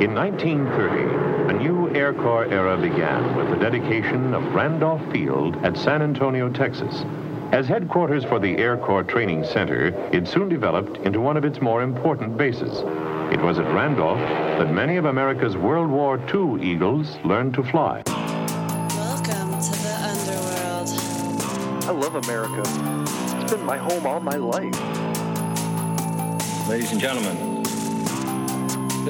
In 1930, a new Air Corps era began with the dedication of Randolph Field at San Antonio, Texas. As headquarters for the Air Corps Training Center, it soon developed into one of its more important bases. It was at Randolph that many of America's World War II Eagles learned to fly. Welcome to the underworld. I love America. It's been my home all my life. Ladies and gentlemen,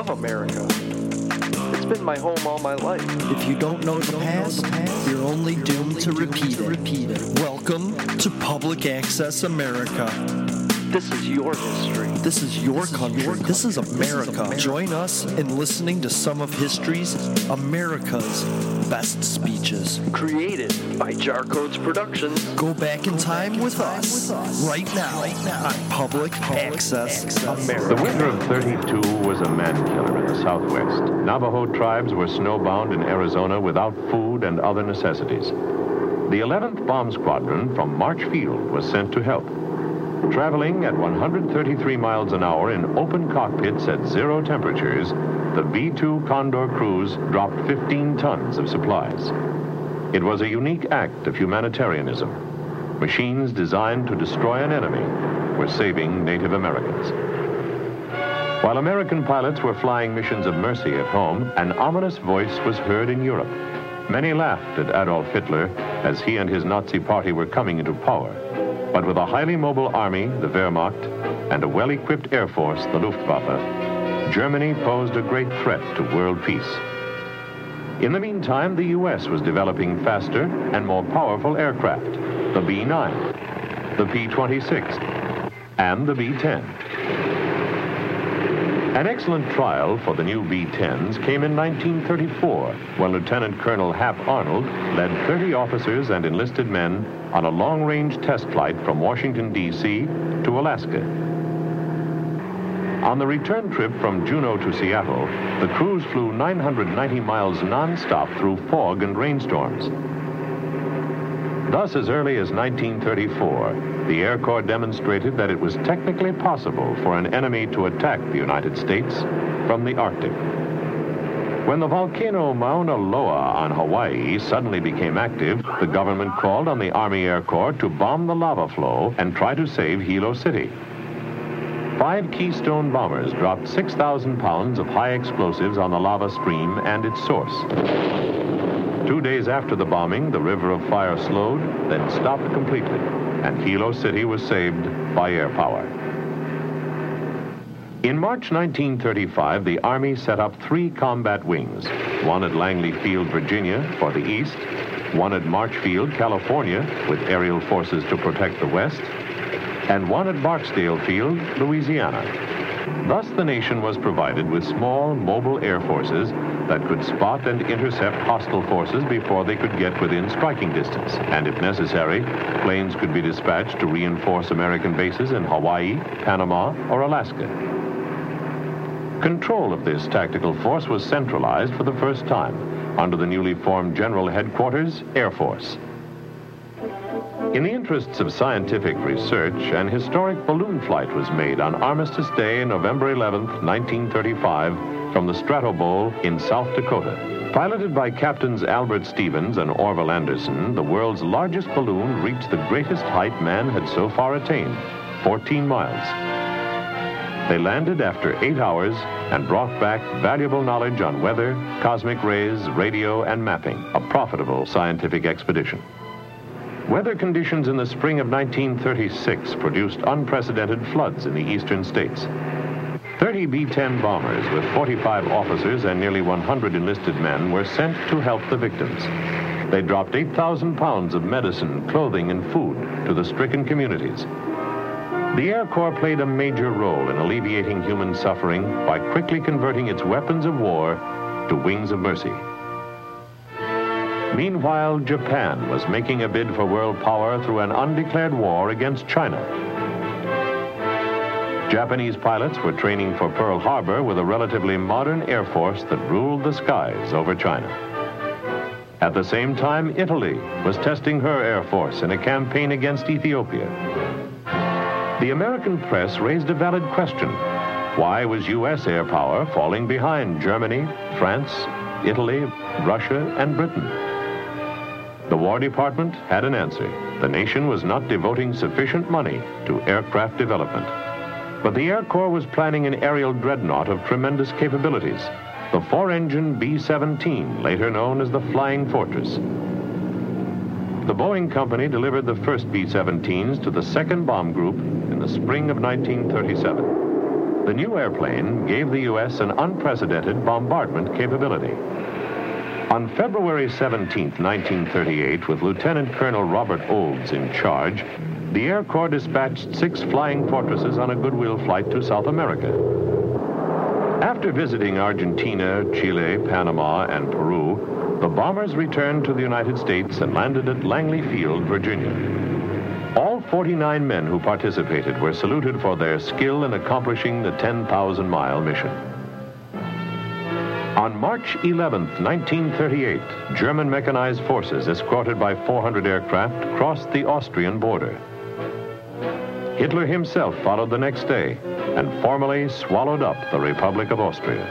Love America. It's been my home all my life. If you don't know the past, you're only doomed to repeat it. Welcome to Public Access America. This is your history. This is your country. This is America. Join us in listening to some of history's America's best speeches. Created by Jarcodes Productions. Go back in time with us right now on Public Access The America. winter of 32 was a man killer in the Southwest. Navajo tribes were snowbound in Arizona without food and other necessities. The 11th Bomb Squadron from March Field was sent to help. Traveling at 133 miles an hour in open cockpits at zero temperatures, the B-2 Condor crews dropped 15 tons of supplies. It was a unique act of humanitarianism. Machines designed to destroy an enemy were saving Native Americans. While American pilots were flying missions of mercy at home, an ominous voice was heard in Europe. Many laughed at Adolf Hitler as he and his Nazi party were coming into power. But with a highly mobile army, the Wehrmacht, and a well-equipped air force, the Luftwaffe, Germany posed a great threat to world peace. In the meantime, the U.S. was developing faster and more powerful aircraft, the B-9, the P-26, and the B-10. An excellent trial for the new B-10s came in 1934 when Lieutenant Colonel Hap Arnold led 30 officers and enlisted men on a long-range test flight from Washington, D.C. to Alaska. On the return trip from Juneau to Seattle, the crews flew 990 miles nonstop through fog and rainstorms. Thus, as early as 1934, the Air Corps demonstrated that it was technically possible for an enemy to attack the United States from the Arctic. When the volcano Mauna Loa on Hawaii suddenly became active, the government called on the Army Air Corps to bomb the lava flow and try to save Hilo City. Five Keystone bombers dropped 6,000 pounds of high explosives on the lava stream and its source. Two days after the bombing, the river of fire slowed, then stopped completely, and Hilo City was saved by air power. In March 1935, the Army set up three combat wings, one at Langley Field, Virginia, for the east, one at Marchfield, California, with aerial forces to protect the west, and one at Barksdale Field, Louisiana. Thus, the nation was provided with small, mobile air forces that could spot and intercept hostile forces before they could get within striking distance. And if necessary, planes could be dispatched to reinforce American bases in Hawaii, Panama, or Alaska. Control of this tactical force was centralized for the first time under the newly formed General Headquarters, Air Force. In the interests of scientific research, an historic balloon flight was made on Armistice Day, November 11, 1935, from the Stratobowl in South Dakota. Piloted by Captains Albert Stevens and Orville Anderson, the world's largest balloon reached the greatest height man had so far attained, 14 miles. They landed after eight hours and brought back valuable knowledge on weather, cosmic rays, radio, and mapping, a profitable scientific expedition. Weather conditions in the spring of 1936 produced unprecedented floods in the eastern states. 30 B-10 bombers with 45 officers and nearly 100 enlisted men were sent to help the victims. They dropped 8,000 pounds of medicine, clothing, and food to the stricken communities. The Air Corps played a major role in alleviating human suffering by quickly converting its weapons of war to wings of mercy. Meanwhile, Japan was making a bid for world power through an undeclared war against China. Japanese pilots were training for Pearl Harbor with a relatively modern air force that ruled the skies over China. At the same time, Italy was testing her air force in a campaign against Ethiopia. The American press raised a valid question. Why was U.S. air power falling behind Germany, France, Italy, Russia, and Britain? The War Department had an answer. The nation was not devoting sufficient money to aircraft development. But the Air Corps was planning an aerial dreadnought of tremendous capabilities, the four-engine B-17, later known as the Flying Fortress. The Boeing Company delivered the first B-17s to the 2nd Bomb Group in the spring of 1937. The new airplane gave the U.S. an unprecedented bombardment capability. On February 17, 1938, with Lieutenant Colonel Robert Olds in charge, the Air Corps dispatched six flying fortresses on a goodwill flight to South America. After visiting Argentina, Chile, Panama, and Peru, the bombers returned to the United States and landed at Langley Field, Virginia. All 49 men who participated were saluted for their skill in accomplishing the 10,000-mile mission. On March 11, 1938, German mechanized forces escorted by 400 aircraft crossed the Austrian border. Hitler himself followed the next day and formally swallowed up the Republic of Austria.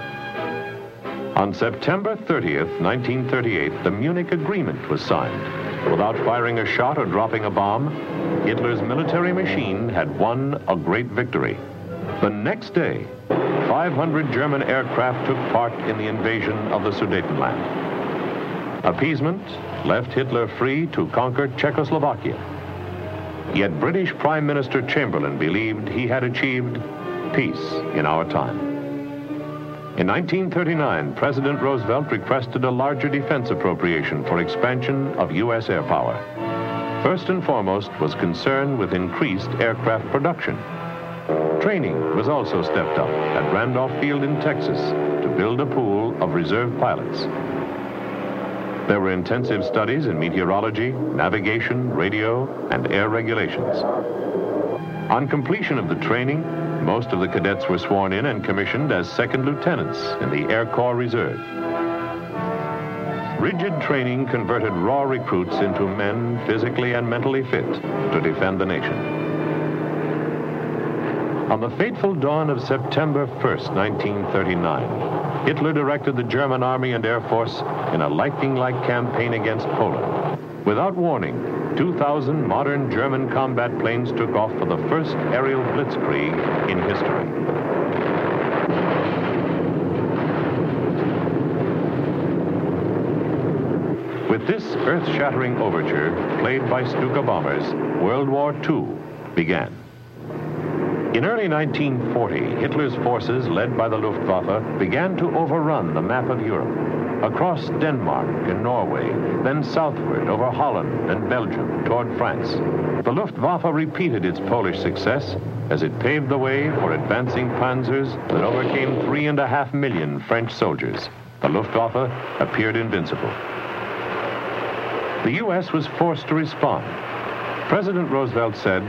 On September 30th, 1938, the Munich Agreement was signed. Without firing a shot or dropping a bomb, Hitler's military machine had won a great victory. The next day, 500 German aircraft took part in the invasion of the Sudetenland. Appeasement left Hitler free to conquer Czechoslovakia. Yet British Prime Minister Chamberlain believed he had achieved peace in our time. In 1939, President Roosevelt requested a larger defense appropriation for expansion of U.S. air power. First and foremost was concern with increased aircraft production. Training was also stepped up at Randolph Field in Texas to build a pool of reserve pilots. There were intensive studies in meteorology, navigation, radio, and air regulations. On completion of the training, most of the cadets were sworn in and commissioned as second lieutenants in the Air Corps Reserve. Rigid training converted raw recruits into men physically and mentally fit to defend the nation. On the fateful dawn of September 1st, 1939, Hitler directed the German Army and Air Force in a lightning-like campaign against Poland. Without warning, 2,000 modern German combat planes took off for the first aerial blitzkrieg in history. With this earth-shattering overture, played by Stuka bombers, World War II began. In early 1940, Hitler's forces, led by the Luftwaffe, began to overrun the map of Europe. Across Denmark and Norway, then southward over Holland and Belgium toward France. The Luftwaffe repeated its Polish success as it paved the way for advancing panzers that overcame three and a half million French soldiers. the Luftwaffe appeared invincible. The U.S. was forced to respond. President Roosevelt said,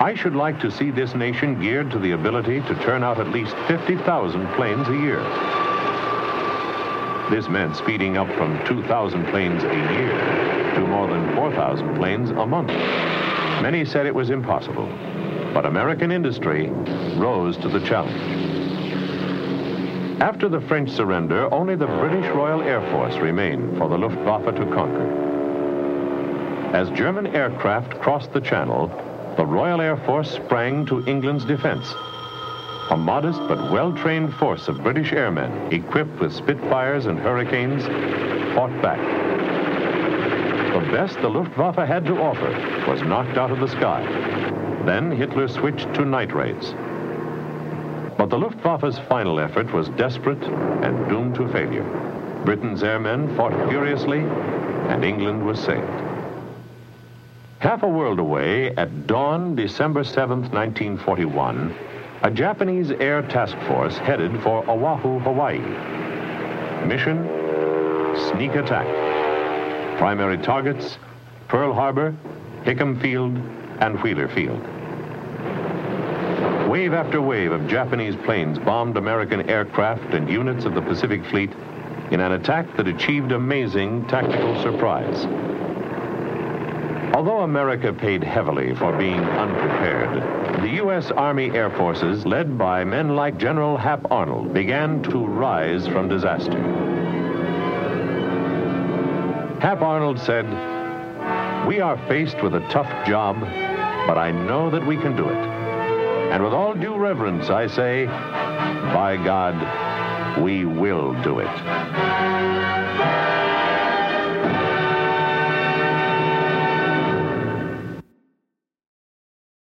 I should like to see this nation geared to the ability to turn out at least 50,000 planes a year. This meant speeding up from 2,000 planes a year to more than 4,000 planes a month. Many said it was impossible, but American industry rose to the challenge. After the French surrender, only the British Royal Air Force remained for the Luftwaffe to conquer. As German aircraft crossed the Channel, the Royal Air Force sprang to England's defense. A modest but well-trained force of British airmen, equipped with Spitfires and Hurricanes, fought back. The best the Luftwaffe had to offer was knocked out of the sky. Then Hitler switched to night raids. But the Luftwaffe's final effort was desperate and doomed to failure. Britain's airmen fought furiously, and England was saved. Half a world away, at dawn, December 7th, 1941, a Japanese air task force headed for Oahu, Hawaii. Mission, sneak attack. Primary targets, Pearl Harbor, Hickam Field, and Wheeler Field. Wave after wave of Japanese planes bombed American aircraft and units of the Pacific Fleet in an attack that achieved amazing tactical surprise. Although America paid heavily for being unprepared, the U.S. Army Air Forces, led by men like General Hap Arnold, began to rise from disaster. Hap Arnold said, We are faced with a tough job, but I know that we can do it. And with all due reverence, I say, by God, we will do it.